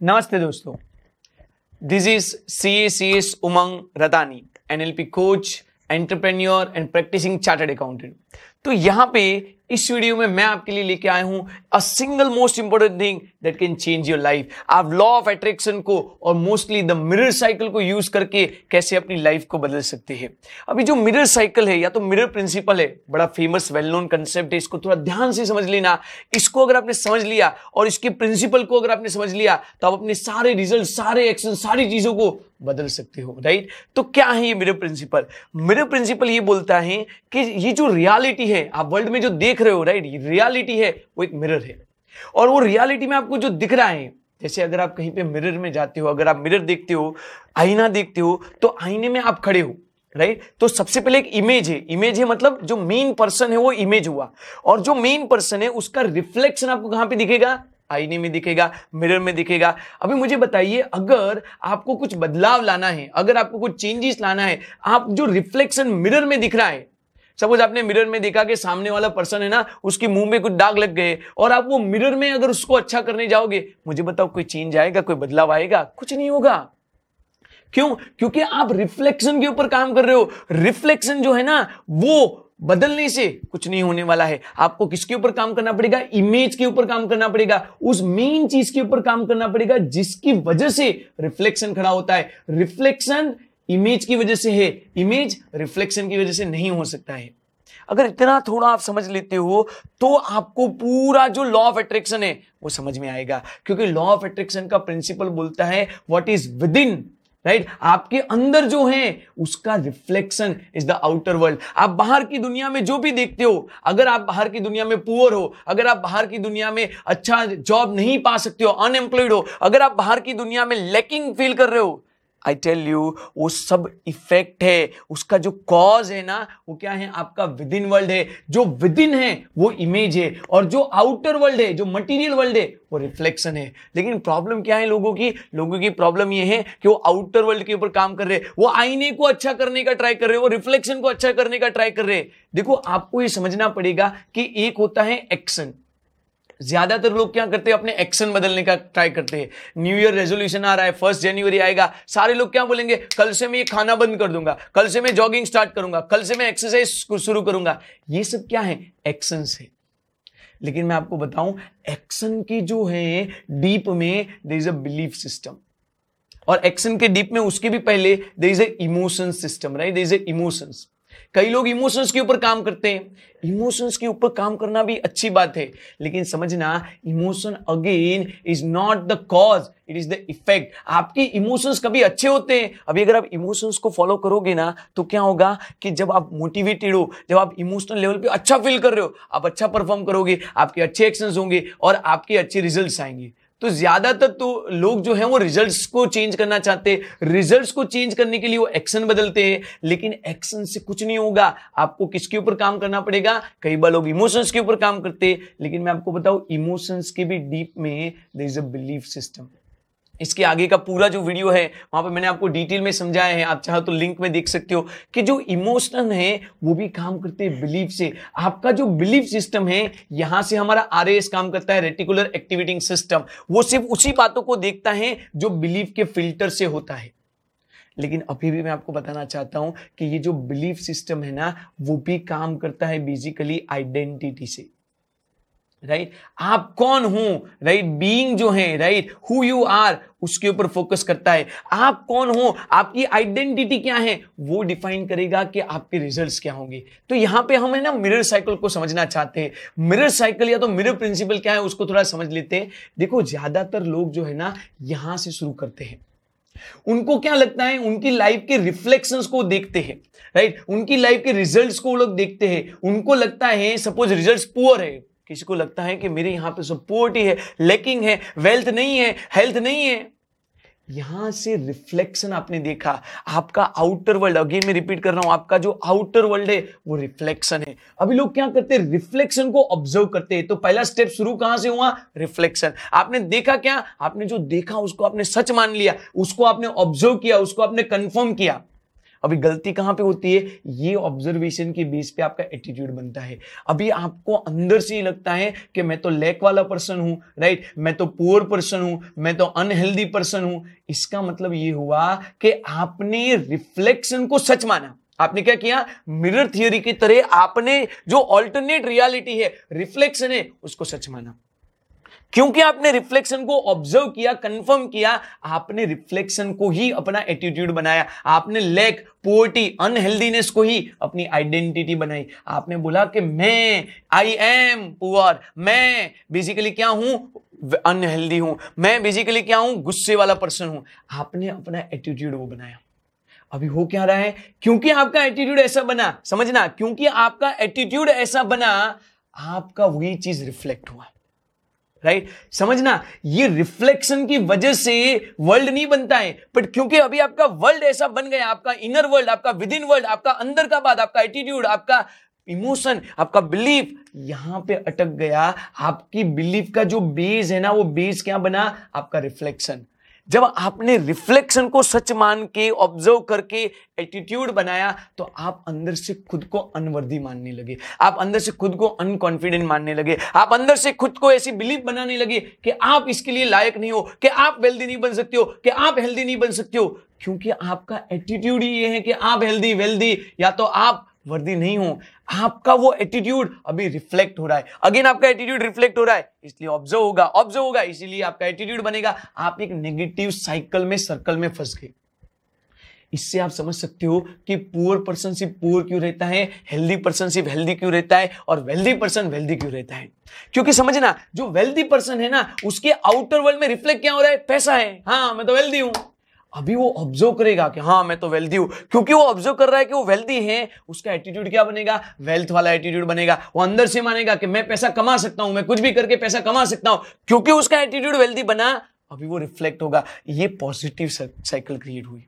नमस्ते दोस्तों। This is C A C S Umang Ratani P coach entrepreneur and practicing chartered accountant तो यहाँ पे इस वीडियो में मैं आपके लिए लेके आया हूँ a single most important thing that can change your life आप लॉ ऑफ़ अट्रैक्शन को और मोस्टली द मिरर साइकिल को यूज़ करके कैसे अपनी लाइफ को बदल सकते हैं। अभी जो मिरर साइकिल है, या तो मिरर प्रिंसिपल है, बड़ा फ़ेमस वेल नोन कंसेप्ट है, इसको थोड़ा ध्यान से समझ लेना। इसको अगर आपने समझ लिया और इसके प्रिंसिपल को अगर आपने समझ लिया तो आप अपने सारे रिज़ल्ट सारे एक्शन सारी चीज़ों को बदल सकते हो राइट तो क्या है ये मिरर प्रिंसिपल मिरर प्रिंसिपल ये बोलता है कि ये जो रियलिटी है, आप वर्ल्ड में जो देख रहे हो राइट रियलिटी है, वो एक मिरर है। और वो रियलिटी में आपको जो दिख रहा है, जैसे अगर आप कहीं पे मिरर में जाते हो, अगर आप मिरर देखते हो, आईना देखते हो तो आईने में आप खड़े हो राइट तो सबसे पहले एक इमेज है। इमेज है मतलब जो मेन पर्सन है, वो इमेज हुआ। और जो मेन पर्सन है, उसका रिफ्लेक्शन आपको कहाँ पे दिखेगा? आईने में दिखेगा मिरर में दिखेगा। अभी मुझे बताइए, अगर आपको कुछ बदलाव लाना है, अगर आपको कुछ चेंजेस लाना है, आप जो रिफ्लेक्शन मिरर में दिख रहा है सपोज़ आपने मिरर में देखा कि सामने वाला पर्सन है ना, उसके मुँह में कुछ दाग लग गए, और आप वो मिरर में अगर उसको अच्छा करने जाओगे, मुझे बताओ कोई चेंज आएगा, कोई बदलाव आएगा? कुछ नहीं होगा। क्यों? क्योंकि आप रिफ्लेक्शन के ऊपर काम कर रहे हो। रिफ्लेक्शन जो है ना, वो बदलने से कुछ नहीं होने वाला है। आपको किसके ऊपर काम करना पड़ेगा? इमेज के ऊपर काम करना पड़ेगा। उस मेन चीज़ के ऊपर काम करना पड़ेगा, जिसकी वजह से रिफ्लेक्शन खड़ा होता है। रिफ्लेक्शन इमेज की वजह से है, इमेज रिफ्लेक्शन की वजह से नहीं हो सकता है। अगर इतना थोड़ा आप समझ लेते हो तो आपको पूरा जो लॉ ऑफ़ अट्रैक्शन है, वो समझ में आएगा। क्योंकि लॉ ऑफ़ अट्रैक्शन का प्रिंसिपल बोलता है what is within right आपके अंदर जो है, उसका reflection is the outer world आप बाहर की दुनिया में जो भी देखते हो, अगर आप बाहर की दुनिया में पुअर हो, अगर आप बाहर की दुनिया में अच्छा जॉब नहीं पा सकते हो अनएम्प्लॉयड हो, अगर आप बाहर की दुनिया में लैकिंग फील कर रहे हो आई टेल यू वो सब इफ़ेक्ट है। उसका जो कॉज है ना, वो क्या है? आपका विद इन वर्ल्ड है। जो विद इन है, वो इमेज है। और जो आउटर वर्ल्ड है, जो मटीरियल वर्ल्ड है, वो रिफ्लेक्शन है। लेकिन प्रॉब्लम क्या है लोगों की? लोगों की प्रॉब्लम ये है कि वो आउटर वर्ल्ड के ऊपर काम कर रहे हैं। वो आईने को अच्छा करने का ट्राई कर रहे हैं। वो रिफ्लेक्शन को अच्छा करने का ट्राई कर रहे हैं। देखो, आपको ये समझना पड़ेगा कि एक होता है एक्शन ज़्यादातर लोग क्या करते हैं, अपने एक्शन बदलने का ट्राई करते हैं। न्यू ईयर रेजोल्यूशन आ रहा है फ़र्स्ट जनवरी आएगा। सारे लोग क्या बोलेंगे, कल से मैं ये खाना बंद कर दूँगा, कल से मैं जॉगिंग स्टार्ट करूँगा, कल से मैं एक्सरसाइज शुरू करूँगा। ये सब क्या है? एक्शन से लेकिन मैं आपको बताऊँ एक्शन की जो है डीप में there is a belief system और एक्शन के डीप में उसके भी पहले there is a emotion system right there is a emotions कई लोग इमोशंस के ऊपर काम करते हैं। इमोशंस के ऊपर काम करना भी अच्छी बात है, लेकिन समझना emotion again is not the cause it is the effect आपके इमोशंस कभी अच्छे होते हैं। अभी अगर आप इमोशंस को फॉलो करोगे ना तो क्या होगा कि जब आप मोटिवेटेड हो, जब आप इमोशनल लेवल पे अच्छा फील कर रहे हो, आप अच्छा परफॉर्म करोगे, आपके अच्छे एक्शंस होंगे और आपके अच्छे रिज़ल्ट आएँगे। तो ज़्यादातर तो लोग जो है वो रिजल्ट्स को चेंज करना चाहते हैं। रिजल्ट्स को चेंज करने के लिए वो एक्शन बदलते हैं। लेकिन एक्शन से कुछ नहीं होगा। आपको किसके ऊपर काम करना पड़ेगा? कई बार लोग इमोशंस के ऊपर काम करते हैं। लेकिन मैं आपको बताऊँ इमोशंस के भी डीप में there is a belief system इसके आगे का पूरा जो वीडियो है, वहाँ पर मैंने आपको डिटेल में समझाया है। आप चाहो तो लिंक में देख सकते हो कि जो इमोशनल है, वो भी काम करते हैं बिलीफ से। आपका जो बिलीफ सिस्टम है, यहाँ से हमारा आर काम करता है रेटिकुलर एक्टिवेटिंग सिस्टम वो सिर्फ़ उसी बातों को देखता है, जो बिलीफ के फ़िल्टर से होता है। लेकिन अभी भी मैं आपको बताना चाहता हु कि ये जो बिलीफ सिस्टम है ना, वो भी काम करता है बेसिकली आइडेंटिटी से। Right right? आप कौन हो राइट? बीइंग जो है राइट हु यू आर उसके ऊपर फोकस करता है। आप कौन हो, आपकी आइडेंटिटी क्या है, वो डिफाइन करेगा कि आपके रिजल्ट्स क्या होंगे। तो यहाँ पे हम है ना मिरर साइकिल को समझना चाहते हैं। मिरर साइकिल या तो मिरर प्रिंसिपल क्या है, उसको थोड़ा समझ लेते हैं। देखो, ज़्यादातर लोग जो है ना, यहाँ से शुरू करते हैं। उनको क्या लगता है, उनकी लाइफ के रिफ्लेक्शंस को देखते हैं राइट उनकी लाइफ के रिजल्ट्स को लोग देखते हैं। उनको लगता है सपोज़ रिजल्ट्स पुअर है। किसी को लगता है कि मेरे यहाँ पे सपोर्ट ही है लेकिंग है वेल्थ नहीं है हेल्थ नहीं है। यहाँ से रिफ्लेक्शन आपने देखा, आपका आउटर वर्ल्ड अगेन मैं रिपीट कर रहा हूँ, आपका जो आउटर वर्ल्ड है, वो रिफ्लेक्शन है। अभी लोग क्या करते हैं रिफ्लेक्शन को ऑब्ज़र्व करते हैं। तो पहला स्टेप शुरू कहाँ से हुआ? रिफ्लेक्शन आपने देखा क्या? आपने जो देखा, उसको आपने सच मान लिया, उसको आपने ऑब्ज़र्व किया, उसको आपने कंफर्म किया। अभी गलती कहाँ पे होती है? ये ऑब्जर्वेशन के बेस पे आपका एटीट्यूड बनता है। अभी आपको अंदर से ही लगता है कि मैं तो लैक वाला पर्सन हूँ राइट मैं तो पुअर पर्सन हूँ, मैं तो अनहेल्दी पर्सन हूँ। इसका मतलब ये हुआ कि आपने रिफ्लेक्शन को सच माना। आपने क्या किया? मिरर थियोरी की तरह आपने जो ऑल्टरनेट रियलिटी है रिफ्लेक्शन है, उसको सच माना। क्योंकि आपने रिफ्लेक्शन को ऑब्ज़र्व किया कंफर्म किया, आपने रिफ्लेक्शन को ही अपना एटीट्यूड बनाया, आपने लैक पोर्टी अनहेल्दीनेस को ही अपनी आइडेंटिटी बनाई। आपने बोला कि मैं आई एम पुअर मैं बेसिकली क्या हूँ? अनहेल्दी हूँ। मैं बेसिकली क्या हूँ? गुस्से वाला पर्सन हूँ। आपने अपना एटीट्यूड वो बनाया। अभी हो क्या रहा है? क्योंकि आपका एटीट्यूड ऐसा बना, समझना, क्योंकि आपका एटीट्यूड ऐसा बना, आपका वही चीज़ रिफ्लेक्ट हुआ। Right right? समझना, ये रिफ्लेक्शन की वजह से वर्ल्ड नहीं बनता है। बट क्योंकि अभी आपका वर्ल्ड ऐसा बन गया, आपका इनर वर्ल्ड आपका विद इन वर्ल्ड आपका अंदर का बात, आपका एटीट्यूड आपका इमोशन आपका बिलीफ यहाँ पे अटक गया। आपकी बिलीफ का जो बेस है ना, वो बेस क्या बना? आपका रिफ्लेक्शन जब आपने रिफ्लेक्शन को सच मान के ऑब्ज़र्व करके एटीट्यूड बनाया तो आप अंदर से खुद को अनवर्दी मानने लगे। आप अंदर से खुद को अनकॉन्फिडेंट मानने लगे। आप अंदर से खुद को ऐसी बिलीव बनाने लगे कि आप इसके लिए लायक नहीं हो, कि आप वेल्दी नहीं बन सकते हो, कि आप हेल्दी नहीं बन सकते हो। क्योंकि आपका एटीट्यूड ही ये है कि आप हेल्दी वेल्दी या तो आप वर्दी नहीं हो। आपका वो एटीट्यूड अभी रिफ्लेक्ट हो रहा है। अगेन आपका एटीट्यूड रिफ्लेक्ट हो रहा है, इसलिए ऑब्ज़र्व होगा ऑब्ज़र्व होगा, इसीलिए आपका एटीट्यूड बनेगा। आप एक नेगेटिव साइकिल में सर्कल में फंस गए। इससे आप समझ सकते हो कि पुअर पर्सन सिर्फ़ पुअर क्यों रहता है हेल्दी पर्सन सिर्फ़ हेल्दी क्यों रहता है, और वेल्दी पर्सन वेल्दी क्यों रहता है। क्योंकि समझना, जो वेल्दी पर्सन है ना, उसके आउटर वर्ल्ड में रिफ्लेक्ट क्या हो रहा है? पैसा है। हाँ मैं तो वेल्दी हूँ। अभी वो ऑब्ज़र्व करेगा कि हाँ मैं तो वेल्दी हूँ। क्योंकि वो ऑब्ज़र्व कर रहा है कि वो वेल्दी है, उसका एटीट्यूड क्या बनेगा? वेल्थ वाला एटीट्यूड बनेगा। वो अंदर से मानेगा कि मैं पैसा कमा सकता हूँ, मैं कुछ भी करके पैसा कमा सकता हूँ। क्योंकि उसका एटीट्यूड वेल्दी बना, अभी वो रिफ्लेक्ट होगा, ये पॉजिटिव साइकिल क्रिएट हुई।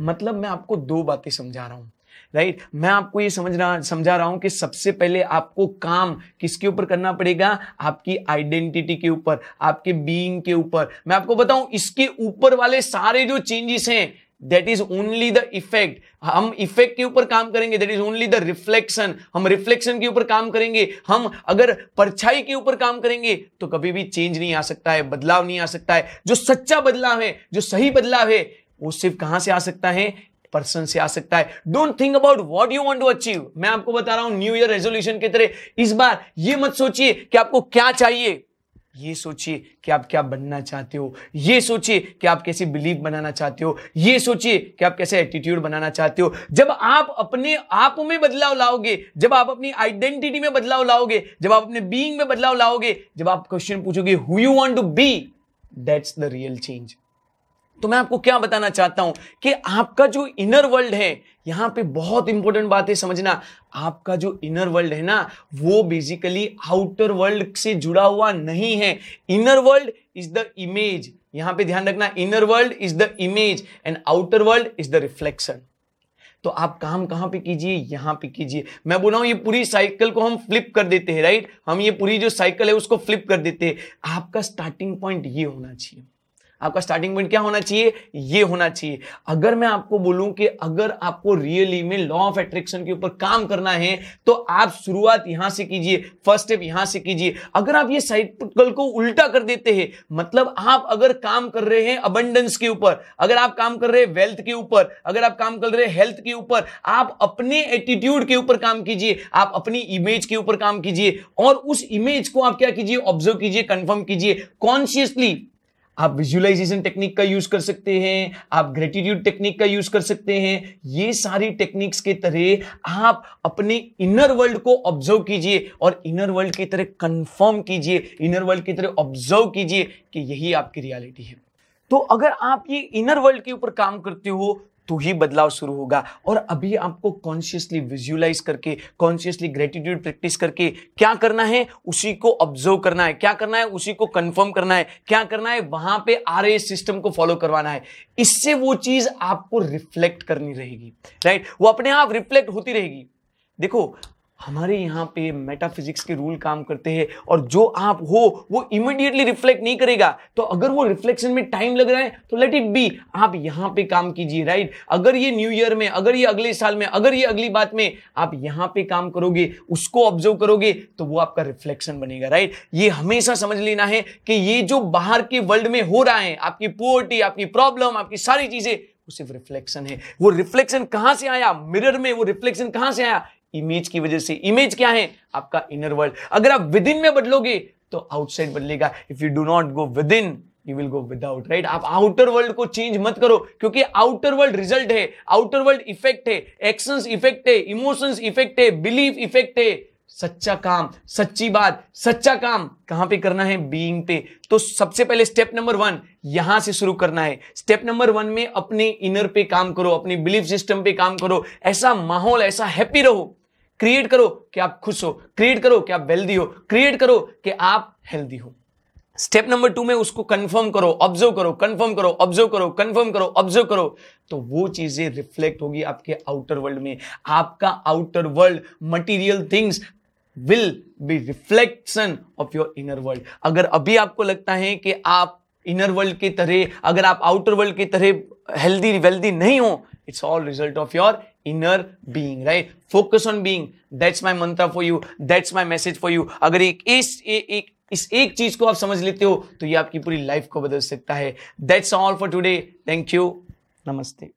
मतलब मैं आपको दो बातें समझा रहा हूँ। Right right? मैं आपको ये समझ रहा समझा रहा हूँ कि सबसे पहले आपको काम किसके ऊपर करना पड़ेगा? आपकी आइडेंटिटी के ऊपर, आपके बीइंग के ऊपर। मैं आपको बताऊँ, इसके ऊपर वाले सारे जो चेंजेस हैं that is only the effect हम इफ़ेक्ट के ऊपर काम करेंगे that is only the reflection हम रिफ्लेक्शन के ऊपर काम करेंगे। हम अगर परछाई के ऊपर काम करेंगे तो कभी भी चेंज नहीं आ सकता है, बदलाव नहीं आ सकता है। जो सच्चा बदलाव है, जो सही बदलाव है, वो सिर्फ़ कहाँ से आ सकता है? पर्सन से आ सकता है। Don't think about what you want to achieve मैं आपको बता रहा हूँ न्यू ईयर रेजोल्यूशन की तरह, इस बार ये मत सोचिए कि आपको क्या चाहिए। ये सोचिए कि आप क्या बनना चाहते हो। ये सोचिए कि आप कैसे बिलीव बनाना चाहते हो। ये सोचिए कि आप कैसे एटीट्यूड बनाना चाहते हो। जब आप अपने आप में बदलाव लाओगे, जब आप अपनी आइडेंटिटी में बदलाव लाओगे, जब आप अपने बीइंग में बदलाव लाओगे, जब आप क्वेश्चन पूछोगे who you want to be that's the real change तो मैं आपको क्या बताना चाहता हूँ कि आपका जो इनर वर्ल्ड है, यहाँ पे बहुत इंपॉर्टेंट बात है समझना। आपका जो इनर वर्ल्ड है ना, वो बेसिकली आउटर वर्ल्ड से जुड़ा हुआ नहीं है। Inner world is the image यहाँ पे ध्यान रखना inner world is the image and outer world is the reflection तो आप काम कहाँ पे कीजिए? यहाँ पे कीजिए। मैं बोल हूँ, ये पूरी साइकिल को हम फ्लिप कर देते हैं राइट हम ये पूरी जो साइकिल है, उसको फ्लिप कर देते हैं। आपका स्टार्टिंग पॉइंट ये होना चाहिए। आपका स्टार्टिंग पॉइंट क्या होना चाहिए? ये होना चाहिए। अगर मैं आपको बोलूँ कि अगर आपको रियली में लॉ ऑफ़ एट्रैक्शन के ऊपर काम करना है तो आप शुरुआत यहाँ से कीजिए फ़र्स्ट स्टेप यहाँ से कीजिए। अगर आप ये साइकिल को उल्टा कर देते हैं मतलब आप अगर काम कर रहे हैं अबंडेंस के ऊपर, अगर आप काम कर रहे हैं वेल्थ के ऊपर, अगर आप काम कर रहे हैं हेल्थ के ऊपर, आप अपने एटीट्यूड के ऊपर काम कीजिए, आप अपनी इमेज के ऊपर काम कीजिए, और उस इमेज को आप क्या कीजिए ऑब्ज़र्व कीजिए कंफर्म कीजिए कॉन्शियसली आप विजुअलाइजेशन टेक्निक का यूज़ कर सकते हैं, आप ग्रेटिट्यूड टेक्निक का यूज़ कर सकते हैं। ये सारी टेक्निक्स के तरह आप अपने इनर वर्ल्ड को ऑब्ज़र्व कीजिए और इनर वर्ल्ड की तरह कंफर्म कीजिए इनर वर्ल्ड की तरह ऑब्ज़र्व कीजिए कि यही आपकी रियलिटी है। तो अगर आप ये इनर वर्ल्ड के ऊपर काम करते हो तो ही बदलाव शुरू होगा। और अभी आपको कॉन्शियसली विजुअलाइज करके कॉन्शियसली ग्रेटिट्यूड प्रैक्टिस करके क्या करना है, उसी को ऑब्ज़र्व करना है। क्या करना है, उसी को कंफर्म करना है। क्या करना है, वहाँ पे आर सिस्टम को फॉलो करवाना है। इससे वो चीज़ आपको रिफ्लेक्ट करनी रहेगी राइट वो अपने आप रिफ्लेक्ट होती रहेगी। देखो हमारे यहाँ पे मेटाफिजिक्स के रूल काम करते हैं और जो आप हो, वो इमीडिएटली रिफ्लेक्ट नहीं करेगा। तो अगर वो रिफ्लेक्शन में टाइम लग रहा है तो लेट इट बी आप यहाँ पे काम कीजिए राइट अगर ये न्यू ईयर में, अगर ये अगले साल में, अगर ये अगली बात में आप यहाँ पे काम करोगे, उसको ऑब्ज़र्व करोगे तो वो आपका रिफ्लेक्शन बनेगा राइट ये हमेशा समझ लेना है कि ये जो बाहर के वर्ल्ड में हो रहा है, आपकी पोवर्टी आपकी प्रॉब्लम आपकी सारी चीज़ें, वो सिर्फ़ रिफ्लेक्शन है। वो रिफ्लेक्शन कहाँ से आया? मिरर में वो रिफ्लेक्शन कहाँ से आया? इमेज की वजह से। इमेज क्या है? आपका इनर वर्ल्ड अगर आप विद इन में बदलोगे तो आउटसाइड बदलेगा। If you do not go within you will go without right आप आउटर वर्ल्ड को चेंज मत करो, क्योंकि आउटर वर्ल्ड रिज़ल्ट है। आउटर वर्ल्ड इफ़ेक्ट है। एक्शंस इफ़ेक्ट है। इमोशंस इफ़ेक्ट है। बिलीफ इफ़ेक्ट है। सच्चा काम, सच्ची बात, सच्चा काम कहाँ पे करना है? बीइंग पे। तो सबसे पहले स्टेप नंबर वन यहाँ से शुरू करना है। स्टेप नंबर वन में अपने इनर पे काम करो, अपने बिलीफ सिस्टम पे काम करो। ऐसा माहौल, ऐसा हैप्पी रहो। क्रिएट करो कि आप खुश हो। क्रिएट करो कि आप वेल्दी हो। क्रिएट करो कि आप हेल्दी हो। स्टेप नंबर टू में उसको कंफर्म करो ऑब्ज़र्व करो कंफर्म करो ऑब्ज़र्व करो कंफर्म करो ऑब्ज़र्व करो। तो वो चीज़ें रिफ्लेक्ट होगी आपके आउटर वर्ल्ड में। आपका outer world material things will be reflection of your inner world अगर अभी आपको लगता है कि आप इनर वर्ल्ड की तरह, अगर आप आउटर वर्ल्ड की तरह हेल्दी वेल्दी नहीं हो it's all result of your inner being right focus on being that's my मंत्र for you that's my message for you अगर एक इस एक इस एक चीज़ को आप समझ लेते हो तो ये आपकी पूरी लाइफ को बदल सकता है. That's all for today thank you नमस्ते.